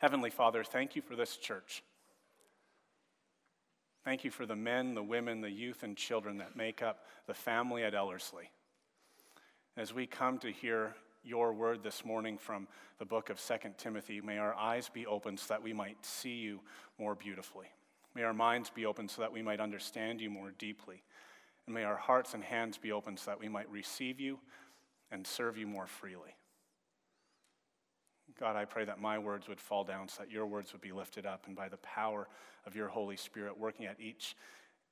Heavenly Father, thank you for this church. Thank you for the men, the women, the youth, and children that make up the family at Ellerslie. As we come to hear your word this morning from the book of 2 Timothy, may our eyes be open so that we might see you more beautifully. May our minds be open so that we might understand you more deeply. And may our hearts and hands be open so that we might receive you and serve you more freely. God, I pray that my words would fall down so that your words would be lifted up, and by the power of your Holy Spirit working at each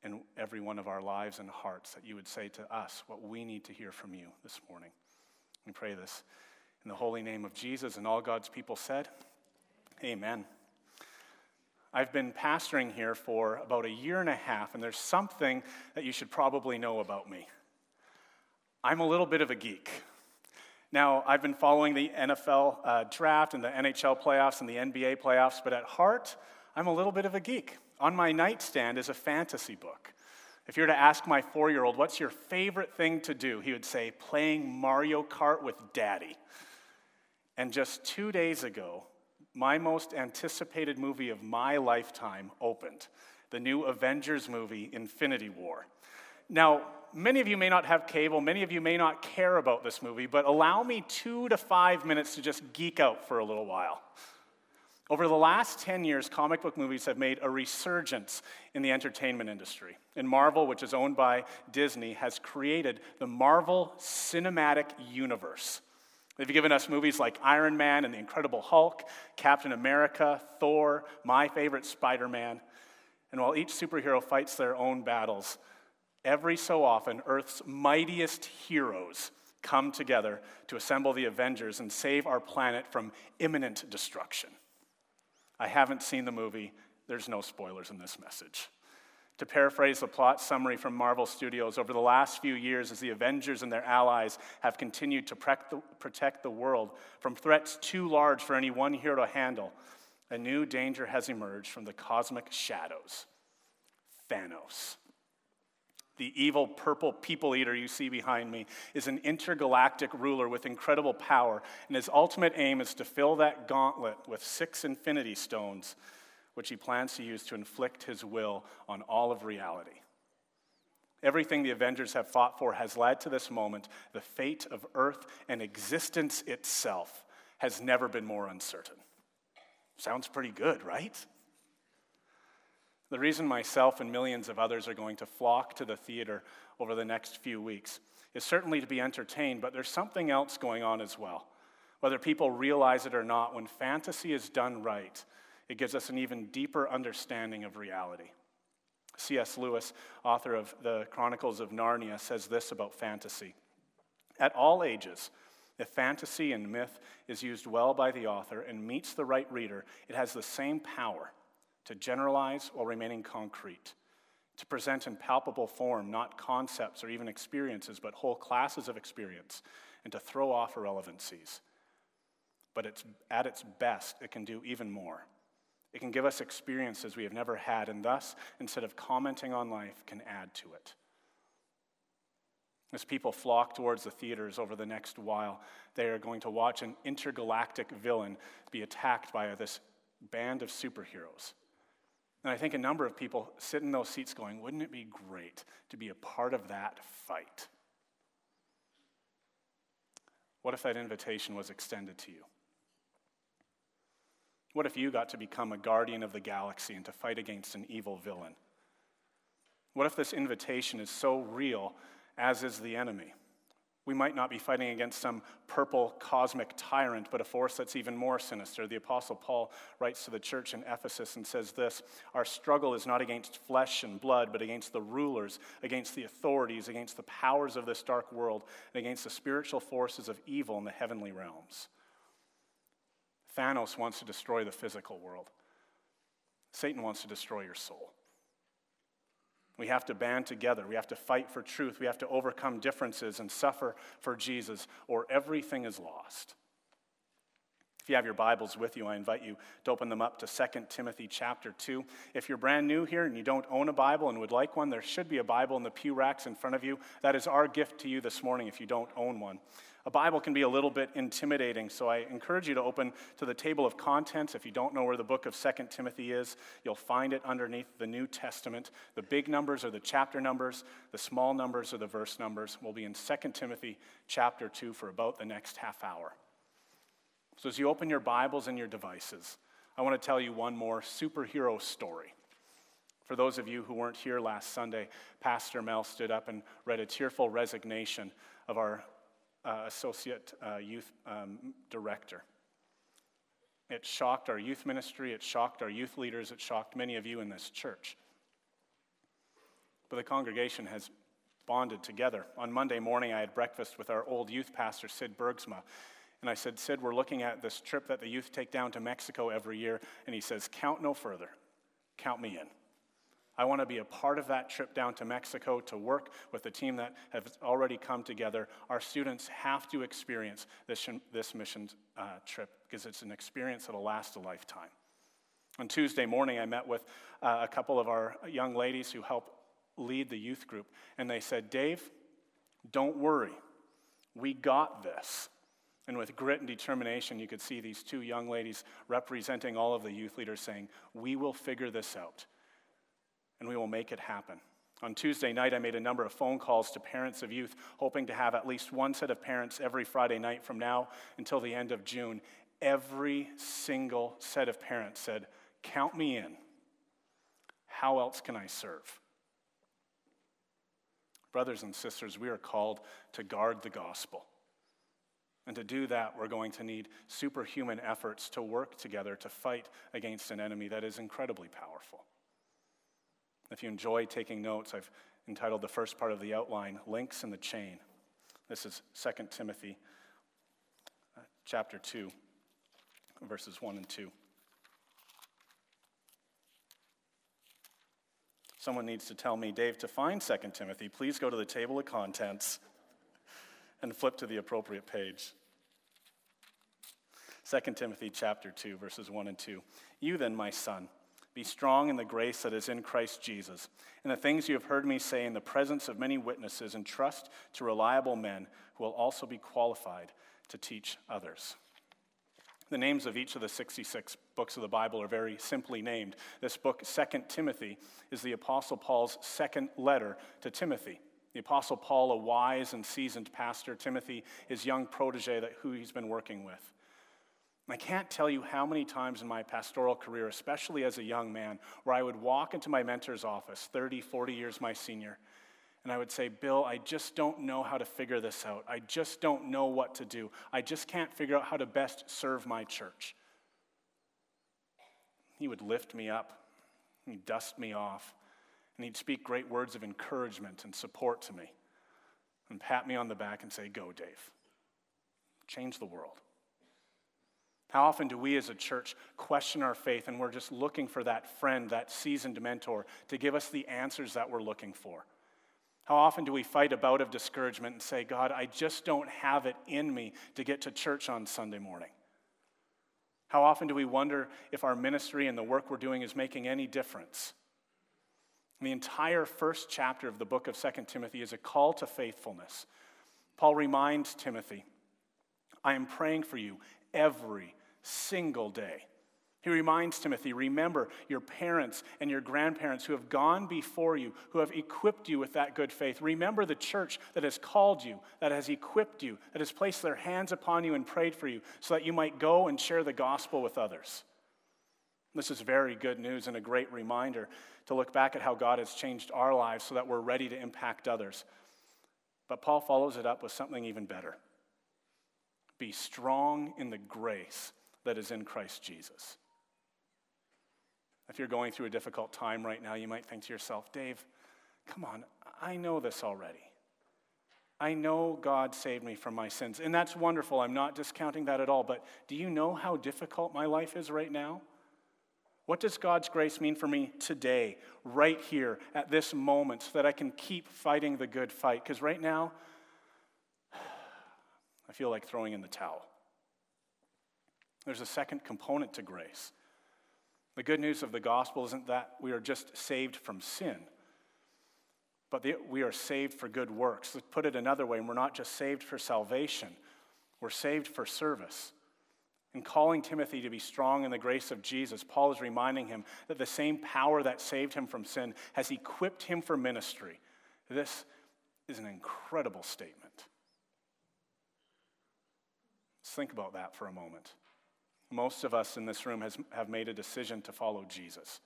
and every one of our lives and hearts, that you would say to us what we need to hear from you this morning. We pray this in the holy name of Jesus, and all God's people said, Amen. I've been pastoring here for about a year and a half, and there's something that you should probably know about me. I'm a little bit of a geek. Now, I've been following the NFL uh, draft and the NHL playoffs and the NBA playoffs, but at heart, I'm a little bit of a geek. On my nightstand is a fantasy book. If you were to ask my four year old, what's your favorite thing to do? He would say, playing Mario Kart with daddy. And just two days ago, my most anticipated movie of my lifetime opened the new Avengers movie, Infinity War. Now, many of you may not have cable, many of you may not care about this movie, but allow me two to five minutes to just geek out for a little while. Over the last 10 years, comic book movies have made a resurgence in the entertainment industry. And Marvel, which is owned by Disney, has created the Marvel Cinematic Universe. They've given us movies like Iron Man and the Incredible Hulk, Captain America, Thor, my favorite Spider Man. And while each superhero fights their own battles, every so often, Earth's mightiest heroes come together to assemble the Avengers and save our planet from imminent destruction. I haven't seen the movie, there's no spoilers in this message. To paraphrase the plot summary from Marvel Studios, over the last few years, as the Avengers and their allies have continued to protect the world from threats too large for any one hero to handle, a new danger has emerged from the cosmic shadows Thanos. The evil purple people eater you see behind me is an intergalactic ruler with incredible power, and his ultimate aim is to fill that gauntlet with six infinity stones, which he plans to use to inflict his will on all of reality. Everything the Avengers have fought for has led to this moment. The fate of Earth and existence itself has never been more uncertain. Sounds pretty good, right? The reason myself and millions of others are going to flock to the theater over the next few weeks is certainly to be entertained, but there's something else going on as well. Whether people realize it or not, when fantasy is done right, it gives us an even deeper understanding of reality. C.S. Lewis, author of the Chronicles of Narnia, says this about fantasy At all ages, if fantasy and myth is used well by the author and meets the right reader, it has the same power to generalize while remaining concrete, to present in palpable form not concepts or even experiences, but whole classes of experience, and to throw off irrelevancies. But it's, at its best, it can do even more. It can give us experiences we have never had, and thus, instead of commenting on life, can add to it. As people flock towards the theaters over the next while, they are going to watch an intergalactic villain be attacked by this band of superheroes. And I think a number of people sit in those seats going, wouldn't it be great to be a part of that fight? What if that invitation was extended to you? What if you got to become a guardian of the galaxy and to fight against an evil villain? What if this invitation is so real as is the enemy? We might not be fighting against some purple cosmic tyrant, but a force that's even more sinister. The Apostle Paul writes to the church in Ephesus and says this Our struggle is not against flesh and blood, but against the rulers, against the authorities, against the powers of this dark world, and against the spiritual forces of evil in the heavenly realms. Thanos wants to destroy the physical world, Satan wants to destroy your soul. We have to band together. We have to fight for truth. We have to overcome differences and suffer for Jesus, or everything is lost. If you have your Bibles with you, I invite you to open them up to 2 Timothy chapter 2. If you're brand new here and you don't own a Bible and would like one, there should be a Bible in the pew racks in front of you. That is our gift to you this morning if you don't own one. A Bible can be a little bit intimidating, so I encourage you to open to the table of contents. If you don't know where the book of 2 Timothy is, you'll find it underneath the New Testament. The big numbers are the chapter numbers, the small numbers are the verse numbers. We'll be in 2 Timothy chapter 2 for about the next half hour. So, as you open your Bibles and your devices, I want to tell you one more superhero story. For those of you who weren't here last Sunday, Pastor Mel stood up and read a tearful resignation of our uh, associate uh, youth um, director. It shocked our youth ministry, it shocked our youth leaders, it shocked many of you in this church. But the congregation has bonded together. On Monday morning, I had breakfast with our old youth pastor, Sid Bergsma, and I said, Sid, we're looking at this trip that the youth take down to Mexico every year. And he says, Count no further. Count me in. I want to be a part of that trip down to Mexico to work with the team that has already come together. Our students have to experience this, this mission uh, trip because it's an experience that'll last a lifetime. On Tuesday morning, I met with uh, a couple of our young ladies who help lead the youth group, and they said, Dave, don't worry. We got this. And with grit and determination, you could see these two young ladies representing all of the youth leaders saying, We will figure this out and we will make it happen. On Tuesday night, I made a number of phone calls to parents of youth, hoping to have at least one set of parents every Friday night from now until the end of June. Every single set of parents said, Count me in. How else can I serve? Brothers and sisters, we are called to guard the gospel. And to do that, we're going to need superhuman efforts to work together to fight against an enemy that is incredibly powerful. If you enjoy taking notes, I've entitled the first part of the outline Links in the Chain. This is 2 Timothy uh, chapter 2, verses 1 and 2. Someone needs to tell me, Dave, to find 2 Timothy, please go to the table of contents and flip to the appropriate page. 2 Timothy chapter 2 verses 1 and 2. You then, my son, be strong in the grace that is in Christ Jesus. And the things you have heard me say in the presence of many witnesses, and trust to reliable men who will also be qualified to teach others. The names of each of the 66 books of the Bible are very simply named. This book, 2 Timothy, is the Apostle Paul's second letter to Timothy. The Apostle Paul, a wise and seasoned pastor, Timothy, his young protege that, who he's been working with. I can't tell you how many times in my pastoral career, especially as a young man, where I would walk into my mentor's office, 30, 40 years my senior, and I would say, Bill, I just don't know how to figure this out. I just don't know what to do. I just can't figure out how to best serve my church. He would lift me up, he'd dust me off, and he'd speak great words of encouragement and support to me, and pat me on the back and say, Go, Dave. Change the world. How often do we as a church question our faith and we're just looking for that friend, that seasoned mentor to give us the answers that we're looking for? How often do we fight a bout of discouragement and say, God, I just don't have it in me to get to church on Sunday morning? How often do we wonder if our ministry and the work we're doing is making any difference? The entire first chapter of the book of 2 Timothy is a call to faithfulness. Paul reminds Timothy, I am praying for you every single day. He reminds Timothy, remember your parents and your grandparents who have gone before you, who have equipped you with that good faith. Remember the church that has called you, that has equipped you, that has placed their hands upon you and prayed for you so that you might go and share the gospel with others. This is very good news and a great reminder to look back at how God has changed our lives so that we're ready to impact others. But Paul follows it up with something even better be strong in the grace that is in Christ Jesus. If you're going through a difficult time right now, you might think to yourself, Dave, come on, I know this already. I know God saved me from my sins. And that's wonderful. I'm not discounting that at all. But do you know how difficult my life is right now? What does God's grace mean for me today, right here, at this moment, so that I can keep fighting the good fight? Because right now, I feel like throwing in the towel. There's a second component to grace. The good news of the gospel isn't that we are just saved from sin, but we are saved for good works. Let's put it another way, we're not just saved for salvation, we're saved for service. In calling Timothy to be strong in the grace of Jesus, Paul is reminding him that the same power that saved him from sin has equipped him for ministry. This is an incredible statement. Let's think about that for a moment. Most of us in this room has, have made a decision to follow Jesus.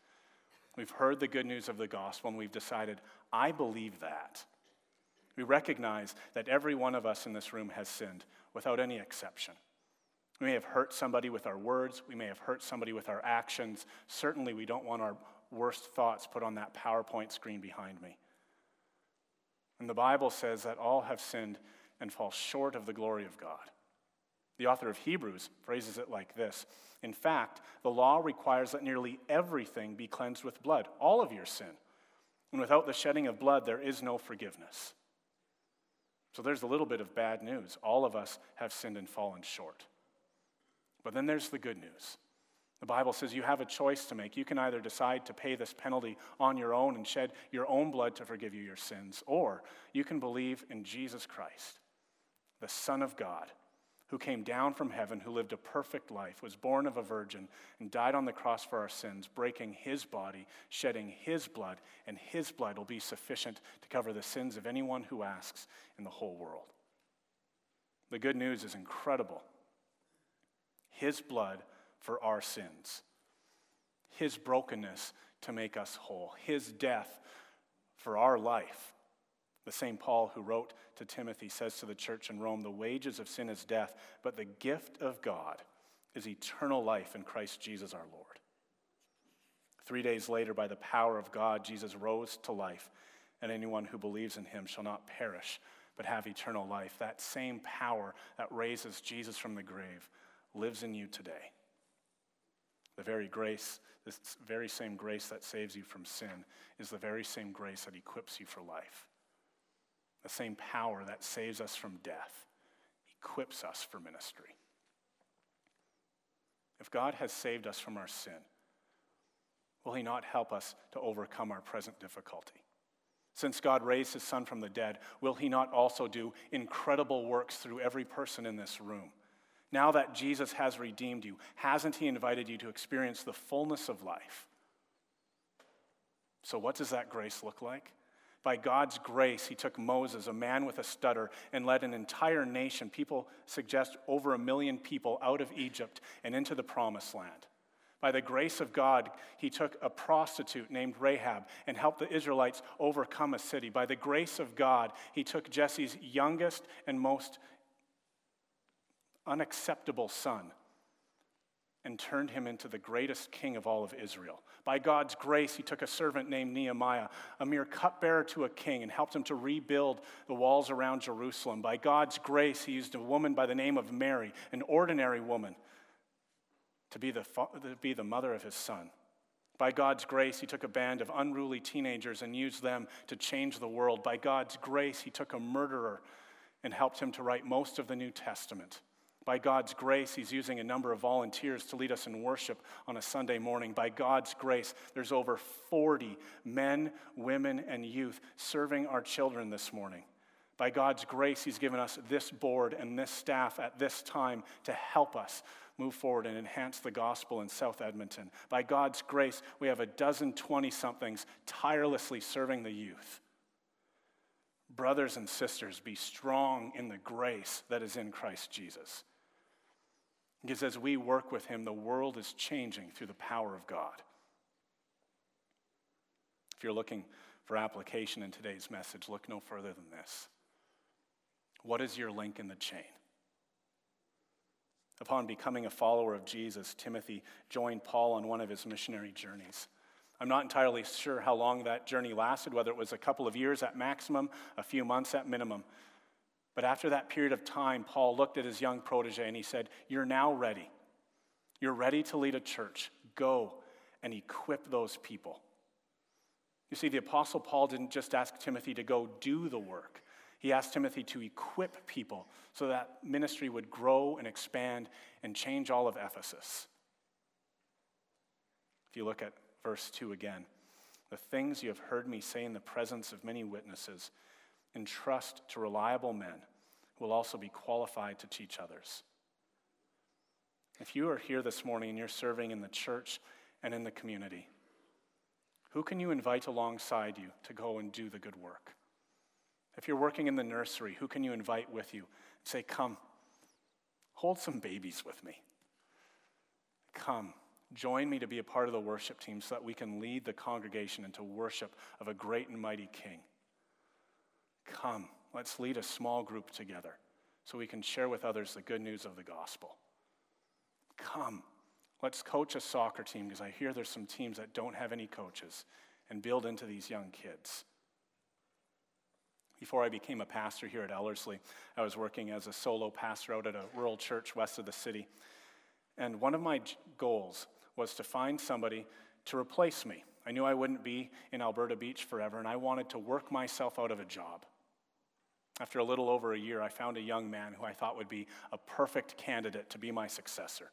We've heard the good news of the gospel and we've decided, I believe that. We recognize that every one of us in this room has sinned without any exception. We may have hurt somebody with our words, we may have hurt somebody with our actions. Certainly, we don't want our worst thoughts put on that PowerPoint screen behind me. And the Bible says that all have sinned and fall short of the glory of God. The author of Hebrews phrases it like this In fact, the law requires that nearly everything be cleansed with blood, all of your sin. And without the shedding of blood, there is no forgiveness. So there's a little bit of bad news. All of us have sinned and fallen short. But then there's the good news. The Bible says you have a choice to make. You can either decide to pay this penalty on your own and shed your own blood to forgive you your sins, or you can believe in Jesus Christ, the Son of God who came down from heaven, who lived a perfect life, was born of a virgin, and died on the cross for our sins, breaking his body, shedding his blood, and his blood will be sufficient to cover the sins of anyone who asks in the whole world. The good news is incredible. His blood for our sins, his brokenness to make us whole, his death for our life the same Paul who wrote to Timothy says to the church in Rome, The wages of sin is death, but the gift of God is eternal life in Christ Jesus our Lord. Three days later, by the power of God, Jesus rose to life, and anyone who believes in him shall not perish, but have eternal life. That same power that raises Jesus from the grave lives in you today. The very grace, this very same grace that saves you from sin, is the very same grace that equips you for life. The same power that saves us from death equips us for ministry. If God has saved us from our sin, will He not help us to overcome our present difficulty? Since God raised His Son from the dead, will He not also do incredible works through every person in this room? Now that Jesus has redeemed you, hasn't He invited you to experience the fullness of life? So, what does that grace look like? By God's grace, he took Moses, a man with a stutter, and led an entire nation, people suggest over a million people, out of Egypt and into the promised land. By the grace of God, he took a prostitute named Rahab and helped the Israelites overcome a city. By the grace of God, he took Jesse's youngest and most unacceptable son and turned him into the greatest king of all of Israel. By God's grace, he took a servant named Nehemiah, a mere cupbearer to a king, and helped him to rebuild the walls around Jerusalem. By God's grace, he used a woman by the name of Mary, an ordinary woman, to be the, to be the mother of his son. By God's grace, he took a band of unruly teenagers and used them to change the world. By God's grace, he took a murderer and helped him to write most of the New Testament. By God's grace, He's using a number of volunteers to lead us in worship on a Sunday morning. By God's grace, there's over 40 men, women, and youth serving our children this morning. By God's grace, He's given us this board and this staff at this time to help us move forward and enhance the gospel in South Edmonton. By God's grace, we have a dozen 20 somethings tirelessly serving the youth. Brothers and sisters, be strong in the grace that is in Christ Jesus. Because as we work with Him, the world is changing through the power of God. If you're looking for application in today's message, look no further than this. What is your link in the chain? Upon becoming a follower of Jesus, Timothy joined Paul on one of his missionary journeys. I'm not entirely sure how long that journey lasted, whether it was a couple of years at maximum, a few months at minimum. But after that period of time, Paul looked at his young protege and he said, You're now ready. You're ready to lead a church. Go and equip those people. You see, the Apostle Paul didn't just ask Timothy to go do the work, He asked Timothy to equip people so that ministry would grow and expand and change all of Ephesus. If you look at verse 2 again, the things you have heard me say in the presence of many witnesses, entrust to reliable men who will also be qualified to teach others. If you are here this morning and you're serving in the church and in the community, who can you invite alongside you to go and do the good work? If you're working in the nursery, who can you invite with you? Say, Come, hold some babies with me. Come, join me to be a part of the worship team so that we can lead the congregation into worship of a great and mighty King. Come, let's lead a small group together so we can share with others the good news of the gospel. Come, let's coach a soccer team because I hear there's some teams that don't have any coaches and build into these young kids. Before I became a pastor here at Ellerslie, I was working as a solo pastor out at a rural church west of the city. And one of my goals was to find somebody to replace me. I knew I wouldn't be in Alberta Beach forever, and I wanted to work myself out of a job. After a little over a year, I found a young man who I thought would be a perfect candidate to be my successor.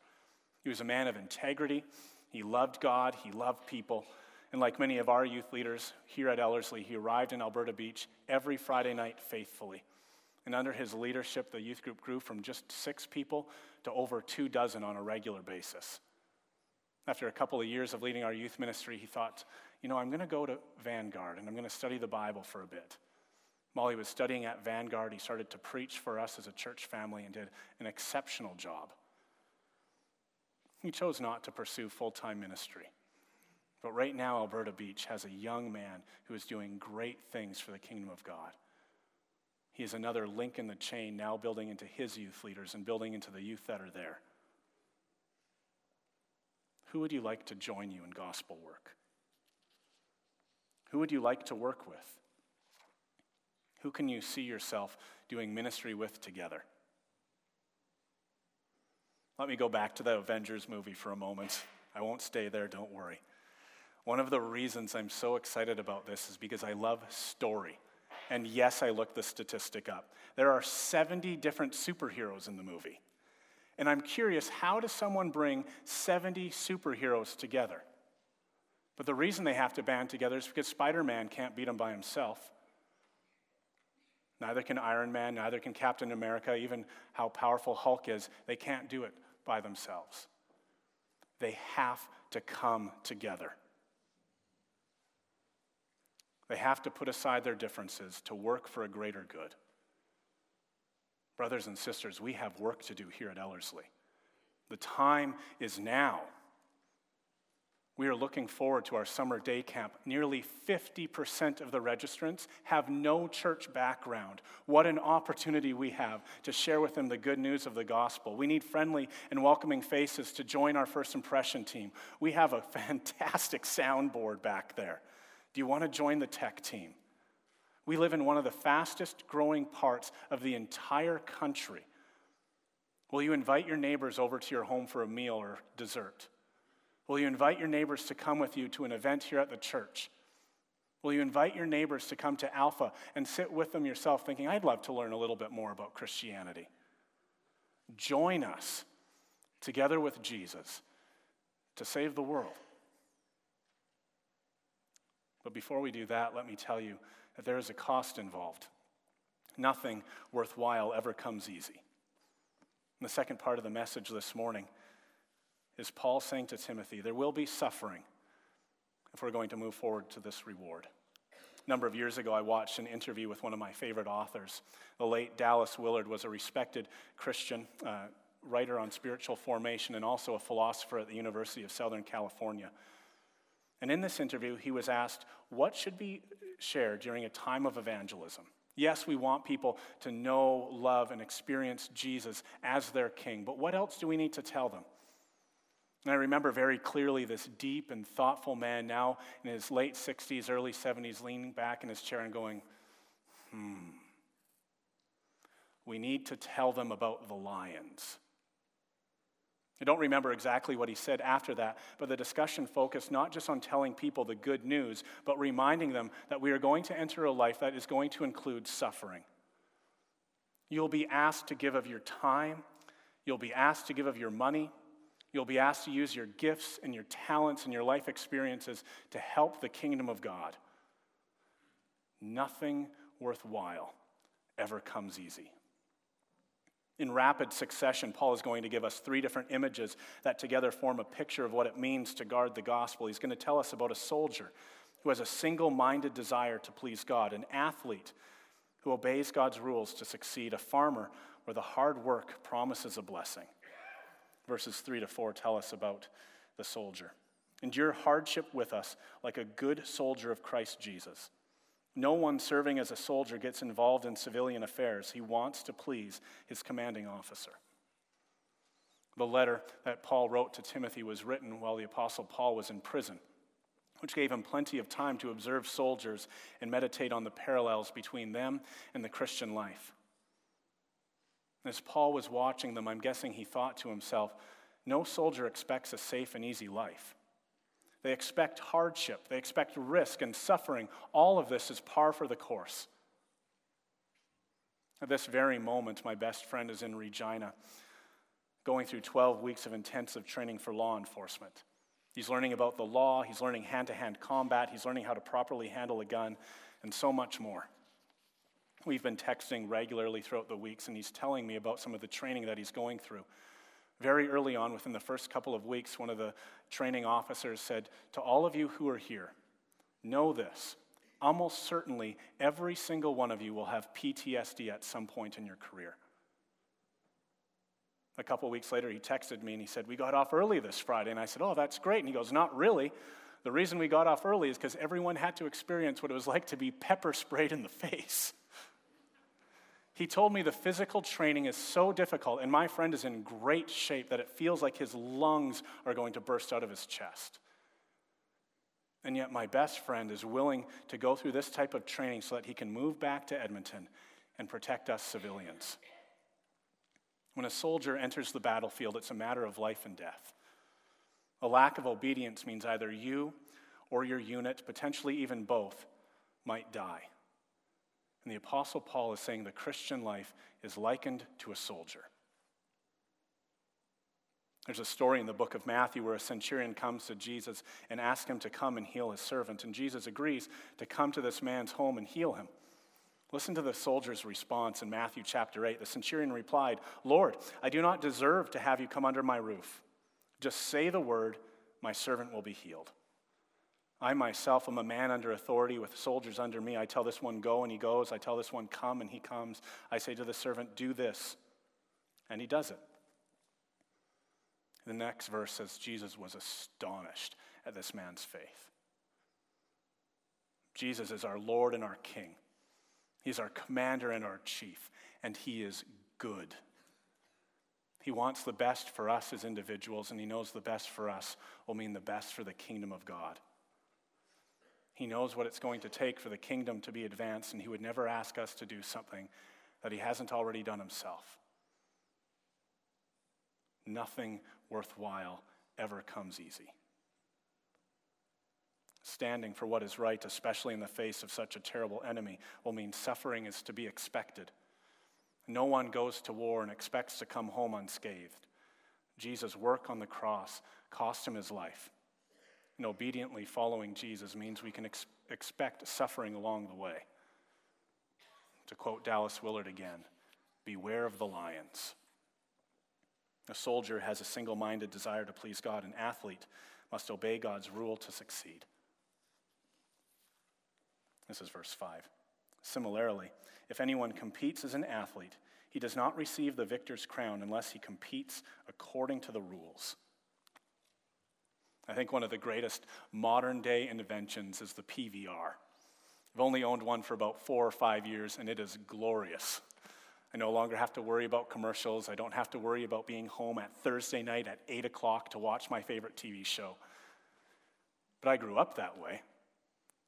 He was a man of integrity. He loved God. He loved people. And like many of our youth leaders here at Ellerslie, he arrived in Alberta Beach every Friday night faithfully. And under his leadership, the youth group grew from just six people to over two dozen on a regular basis. After a couple of years of leading our youth ministry, he thought, you know, I'm going to go to Vanguard and I'm going to study the Bible for a bit. While he was studying at Vanguard, he started to preach for us as a church family and did an exceptional job. He chose not to pursue full time ministry. But right now, Alberta Beach has a young man who is doing great things for the kingdom of God. He is another link in the chain, now building into his youth leaders and building into the youth that are there. Who would you like to join you in gospel work? Who would you like to work with? Who can you see yourself doing ministry with together? Let me go back to the Avengers movie for a moment. I won't stay there, don't worry. One of the reasons I'm so excited about this is because I love story. And yes, I looked the statistic up. There are 70 different superheroes in the movie. And I'm curious how does someone bring 70 superheroes together? But the reason they have to band together is because Spider Man can't beat them by himself. Neither can Iron Man, neither can Captain America, even how powerful Hulk is. They can't do it by themselves. They have to come together. They have to put aside their differences to work for a greater good. Brothers and sisters, we have work to do here at Ellerslie. The time is now. We are looking forward to our summer day camp. Nearly 50% of the registrants have no church background. What an opportunity we have to share with them the good news of the gospel. We need friendly and welcoming faces to join our first impression team. We have a fantastic soundboard back there. Do you want to join the tech team? We live in one of the fastest growing parts of the entire country. Will you invite your neighbors over to your home for a meal or dessert? Will you invite your neighbors to come with you to an event here at the church? Will you invite your neighbors to come to Alpha and sit with them yourself, thinking, I'd love to learn a little bit more about Christianity? Join us together with Jesus to save the world. But before we do that, let me tell you that there is a cost involved. Nothing worthwhile ever comes easy. In the second part of the message this morning, is Paul saying to Timothy, there will be suffering if we're going to move forward to this reward. A number of years ago, I watched an interview with one of my favorite authors. The late Dallas Willard was a respected Christian uh, writer on spiritual formation and also a philosopher at the University of Southern California. And in this interview, he was asked, What should be shared during a time of evangelism? Yes, we want people to know, love, and experience Jesus as their king, but what else do we need to tell them? And I remember very clearly this deep and thoughtful man, now in his late 60s, early 70s, leaning back in his chair and going, hmm, we need to tell them about the lions. I don't remember exactly what he said after that, but the discussion focused not just on telling people the good news, but reminding them that we are going to enter a life that is going to include suffering. You'll be asked to give of your time. You'll be asked to give of your money. You'll be asked to use your gifts and your talents and your life experiences to help the kingdom of God. Nothing worthwhile ever comes easy. In rapid succession, Paul is going to give us three different images that together form a picture of what it means to guard the gospel. He's going to tell us about a soldier who has a single minded desire to please God, an athlete who obeys God's rules to succeed, a farmer where the hard work promises a blessing. Verses 3 to 4 tell us about the soldier. Endure hardship with us like a good soldier of Christ Jesus. No one serving as a soldier gets involved in civilian affairs. He wants to please his commanding officer. The letter that Paul wrote to Timothy was written while the Apostle Paul was in prison which gave him plenty of time to observe soldiers and meditate on the parallels between them and the Christian life. As Paul was watching them, I'm guessing he thought to himself, no soldier expects a safe and easy life. They expect hardship, they expect risk and suffering. All of this is par for the course. At this very moment, my best friend is in Regina, going through 12 weeks of intensive training for law enforcement. He's learning about the law, he's learning hand to hand combat, he's learning how to properly handle a gun, and so much more. We've been texting regularly throughout the weeks, and he's telling me about some of the training that he's going through. Very early on, within the first couple of weeks, one of the training officers said, To all of you who are here, know this. Almost certainly, every single one of you will have PTSD at some point in your career. A couple weeks later, he texted me and he said, We got off early this Friday. And I said, Oh, that's great. And he goes, Not really. The reason we got off early is because everyone had to experience what it was like to be pepper sprayed in the face. He told me the physical training is so difficult, and my friend is in great shape that it feels like his lungs are going to burst out of his chest. And yet, my best friend is willing to go through this type of training so that he can move back to Edmonton and protect us civilians. When a soldier enters the battlefield, it's a matter of life and death. A lack of obedience means either you or your unit, potentially even both, might die. And the Apostle Paul is saying the Christian life is likened to a soldier. There's a story in the book of Matthew where a centurion comes to Jesus and asks him to come and heal his servant. And Jesus agrees to come to this man's home and heal him. Listen to the soldier's response in Matthew chapter 8. The centurion replied, Lord, I do not deserve to have you come under my roof. Just say the word, my servant will be healed. I myself am a man under authority with soldiers under me. I tell this one, go, and he goes. I tell this one, come, and he comes. I say to the servant, do this, and he does it. The next verse says, Jesus was astonished at this man's faith. Jesus is our Lord and our King. He's our commander and our chief, and He is good. He wants the best for us as individuals, and He knows the best for us will mean the best for the kingdom of God. He knows what it's going to take for the kingdom to be advanced, and He would never ask us to do something that He hasn't already done Himself. Nothing worthwhile ever comes easy standing for what is right, especially in the face of such a terrible enemy, will mean suffering is to be expected. No one goes to war and expects to come home unscathed. Jesus' work on the cross cost him his life. And obediently following Jesus means we can ex- expect suffering along the way. To quote Dallas Willard again beware of the lions. A soldier has a single minded desire to please God. An athlete must obey God's rule to succeed. This is verse 5. Similarly, if anyone competes as an athlete, he does not receive the victor's crown unless he competes according to the rules. I think one of the greatest modern day inventions is the PVR. I've only owned one for about four or five years, and it is glorious. I no longer have to worry about commercials. I don't have to worry about being home at Thursday night at 8 o'clock to watch my favorite TV show. But I grew up that way.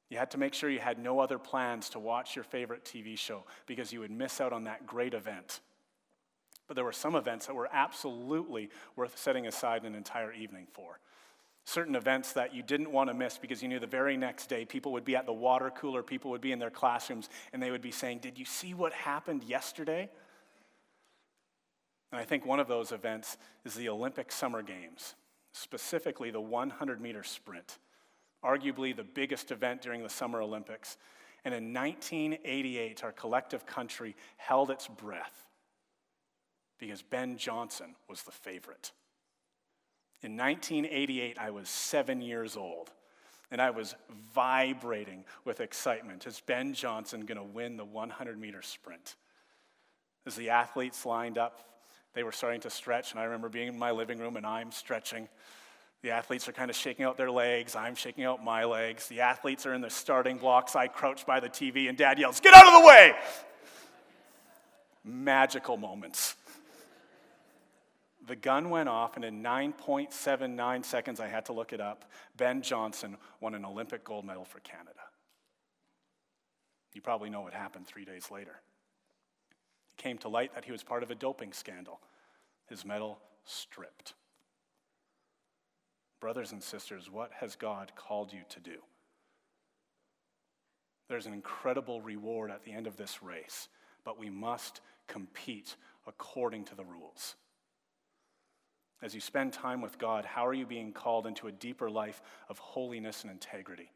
You had to make sure you had no other plans to watch your favorite TV show because you would miss out on that great event. But there were some events that were absolutely worth setting aside an entire evening for. Certain events that you didn't want to miss because you knew the very next day people would be at the water cooler, people would be in their classrooms, and they would be saying, Did you see what happened yesterday? And I think one of those events is the Olympic Summer Games, specifically the 100 meter sprint, arguably the biggest event during the Summer Olympics. And in 1988, our collective country held its breath because Ben Johnson was the favorite. In 1988, I was seven years old, and I was vibrating with excitement. Is Ben Johnson going to win the 100 meter sprint? As the athletes lined up, they were starting to stretch, and I remember being in my living room and I'm stretching. The athletes are kind of shaking out their legs. I'm shaking out my legs. The athletes are in the starting blocks. I crouch by the TV, and dad yells, Get out of the way! Magical moments. The gun went off, and in 9.79 seconds, I had to look it up, Ben Johnson won an Olympic gold medal for Canada. You probably know what happened three days later. It came to light that he was part of a doping scandal, his medal stripped. Brothers and sisters, what has God called you to do? There's an incredible reward at the end of this race, but we must compete according to the rules. As you spend time with God, how are you being called into a deeper life of holiness and integrity?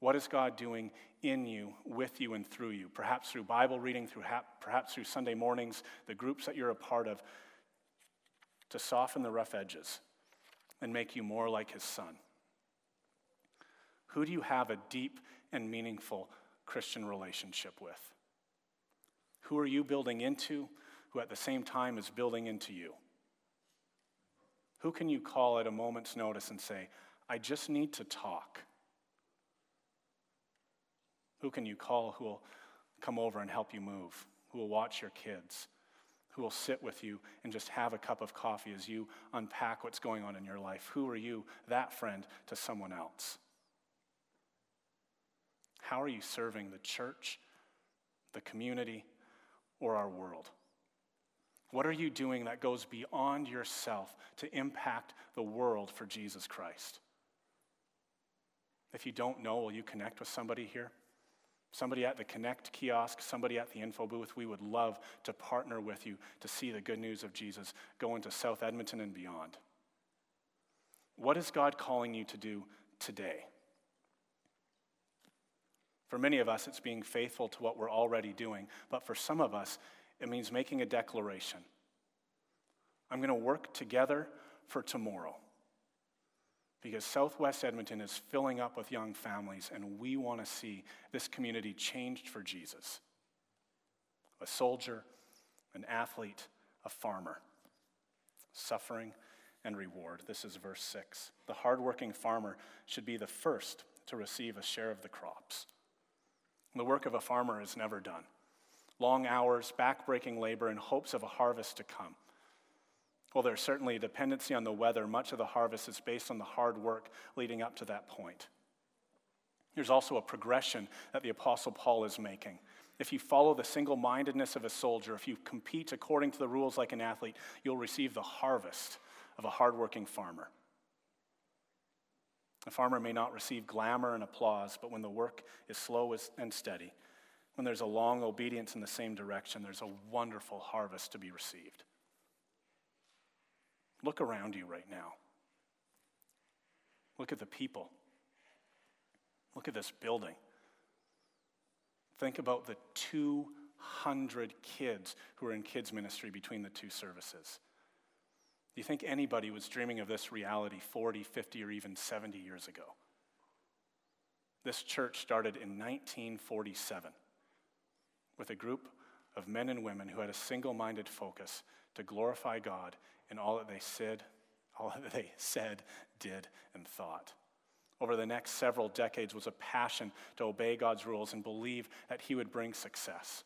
What is God doing in you, with you, and through you? Perhaps through Bible reading, through perhaps through Sunday mornings, the groups that you're a part of, to soften the rough edges and make you more like his son? Who do you have a deep and meaningful Christian relationship with? Who are you building into, who at the same time is building into you? Who can you call at a moment's notice and say, I just need to talk? Who can you call who will come over and help you move? Who will watch your kids? Who will sit with you and just have a cup of coffee as you unpack what's going on in your life? Who are you, that friend, to someone else? How are you serving the church, the community, or our world? What are you doing that goes beyond yourself to impact the world for Jesus Christ? If you don't know, will you connect with somebody here? Somebody at the Connect kiosk, somebody at the info booth, we would love to partner with you to see the good news of Jesus go into South Edmonton and beyond. What is God calling you to do today? For many of us, it's being faithful to what we're already doing, but for some of us, it means making a declaration. I'm going to work together for tomorrow. Because Southwest Edmonton is filling up with young families, and we want to see this community changed for Jesus. A soldier, an athlete, a farmer. Suffering and reward. This is verse 6. The hardworking farmer should be the first to receive a share of the crops. The work of a farmer is never done long hours, backbreaking labor in hopes of a harvest to come. Well, there's certainly a dependency on the weather. Much of the harvest is based on the hard work leading up to that point. There's also a progression that the Apostle Paul is making. If you follow the single mindedness of a soldier, if you compete according to the rules like an athlete, you'll receive the harvest of a hardworking farmer. A farmer may not receive glamour and applause, but when the work is slow and steady, when there's a long obedience in the same direction, there's a wonderful harvest to be received. Look around you right now. Look at the people. Look at this building. Think about the 200 kids who are in kids' ministry between the two services. Do you think anybody was dreaming of this reality 40, 50, or even 70 years ago? This church started in 1947 with a group of men and women who had a single minded focus to glorify God in all that they said, all that they said, did, and thought. Over the next several decades was a passion to obey God's rules and believe that He would bring success.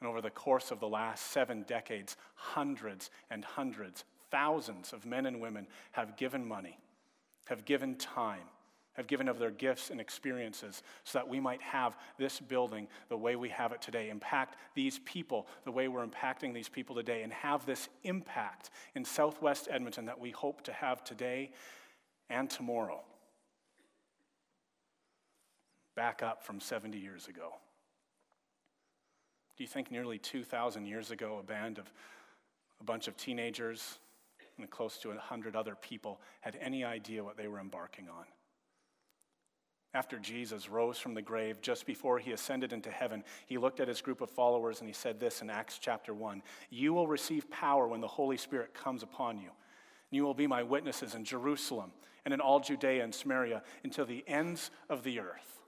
And over the course of the last seven decades, hundreds and hundreds, thousands of men and women have given money, have given time, have given of their gifts and experiences so that we might have this building the way we have it today, impact these people the way we're impacting these people today, and have this impact in southwest Edmonton that we hope to have today and tomorrow. Back up from 70 years ago. Do you think nearly 2,000 years ago, a band of a bunch of teenagers and close to 100 other people had any idea what they were embarking on. After Jesus rose from the grave, just before he ascended into heaven, he looked at his group of followers and he said this in Acts chapter 1 You will receive power when the Holy Spirit comes upon you. And you will be my witnesses in Jerusalem and in all Judea and Samaria until the ends of the earth.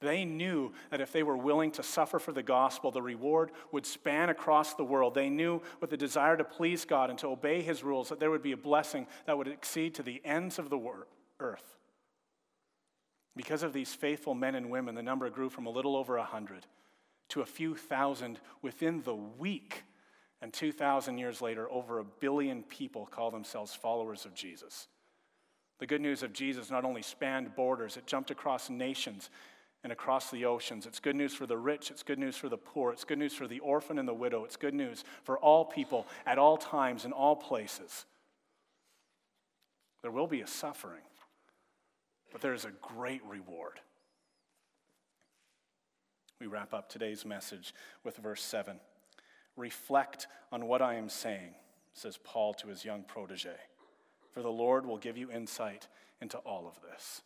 They knew that if they were willing to suffer for the gospel, the reward would span across the world. They knew with the desire to please God and to obey his rules that there would be a blessing that would exceed to the ends of the earth. Because of these faithful men and women, the number grew from a little over a hundred to a few thousand within the week. And 2,000 years later, over a billion people call themselves followers of Jesus. The good news of Jesus not only spanned borders, it jumped across nations and across the oceans. It's good news for the rich, it's good news for the poor, it's good news for the orphan and the widow, it's good news for all people at all times in all places. There will be a suffering, but there is a great reward. We wrap up today's message with verse 7. Reflect on what I am saying, says Paul to his young protege, for the Lord will give you insight into all of this.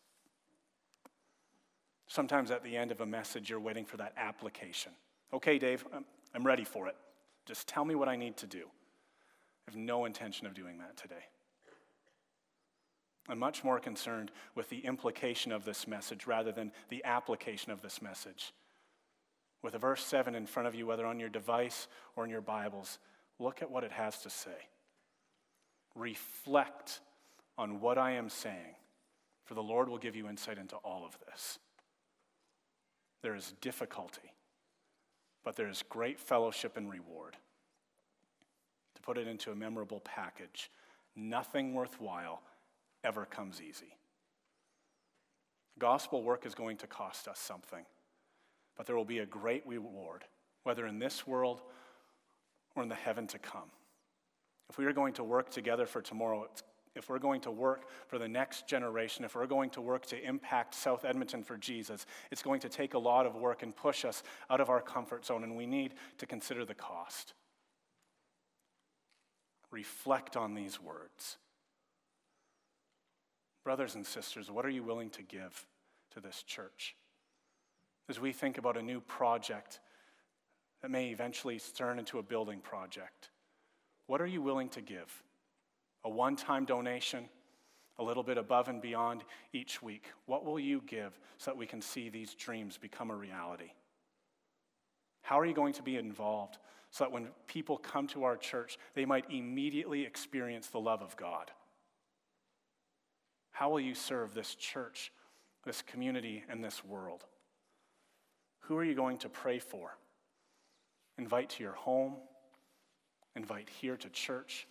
Sometimes at the end of a message, you're waiting for that application. Okay, Dave, I'm, ready for it. Just tell me what I need to do. I have no intention of doing that today. I'm much more concerned with the implication of this message rather than the application of this message. With a verse 7 in front of you, whether on your device or in your Bibles, look at what it has to say. Reflect on what I am saying, for the Lord will give you insight into all of this. There is difficulty, but there is great fellowship and reward. To put it into a memorable package, nothing worthwhile ever comes easy. Gospel work is going to cost us something, but there will be a great reward, whether in this world or in the heaven to come. If we are going to work together for tomorrow, if we're going to work for the next generation, if we're going to work to impact South Edmonton for Jesus, it's going to take a lot of work and push us out of our comfort zone, and we need to consider the cost. Reflect on these words. Brothers and sisters, what are you willing to give to this church? As we think about a new project that may eventually turn into a building project, what are you willing to give? a one time donation, a little bit above and beyond each week. What will you give so that we can see these dreams become a reality? How are you going to be involved so that when people come to our church, they might immediately experience the love of God? How will you serve this church, this community, and this world? Who are you going to pray for? Invite to your home, invite here to church,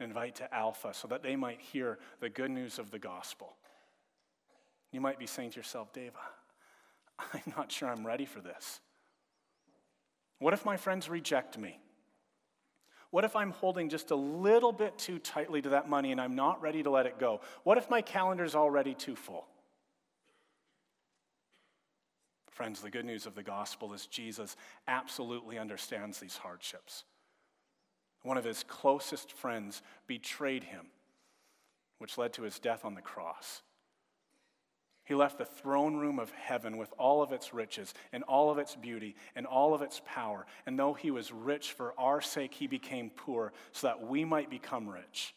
invite to Alpha so that they might hear the good news of the gospel. You might be saying to yourself, Dave, I'm not sure I'm ready for this. What if my friends reject me? What if I'm holding just a little bit too tightly to that money and I'm not ready to let it go? What if my calendar's already too full? Friends, the good news of the gospel is Jesus absolutely understands these hardships one of his closest friends, betrayed him, which led to his death on the cross. He left the throne room of heaven with all of its riches and all of its beauty and all of its power. And though he was rich for our sake, he became poor so that we might become rich.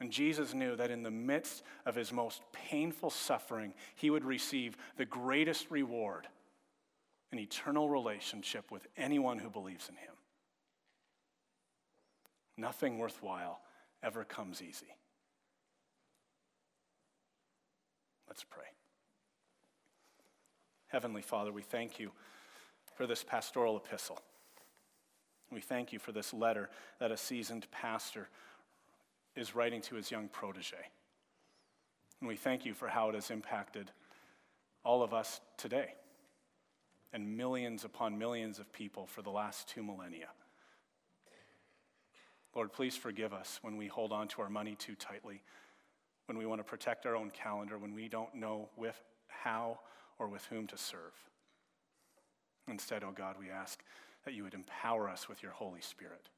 And Jesus knew that in the midst of his most painful suffering, he would receive the greatest reward an eternal relationship with anyone who believes in him. Nothing worthwhile ever comes easy. Let's pray. Heavenly Father, we thank you for this pastoral epistle. We thank you for this letter that a seasoned pastor is writing to his young protege. And we thank you for how it has impacted all of us today and millions upon millions of people for the last two millennia. Lord, please forgive us when we hold on to our money too tightly, when we want to protect our own calendar, when we don't know with how or with whom to serve. Instead, oh God, we ask that you would empower us with your Holy Spirit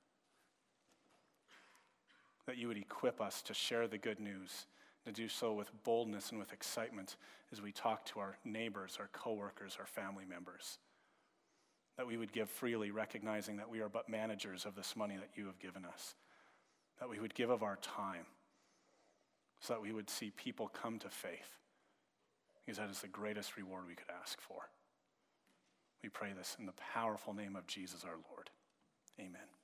that you would equip us to share the good news, to do so with boldness and with excitement as we talk to our neighbors, our coworkers, our family members. That we would give freely, recognizing that we are but managers of this money that you have given us. That we would give of our time so that we would see people come to faith, because that is the greatest reward we could ask for. We pray this in the powerful name of Jesus our Lord. Amen.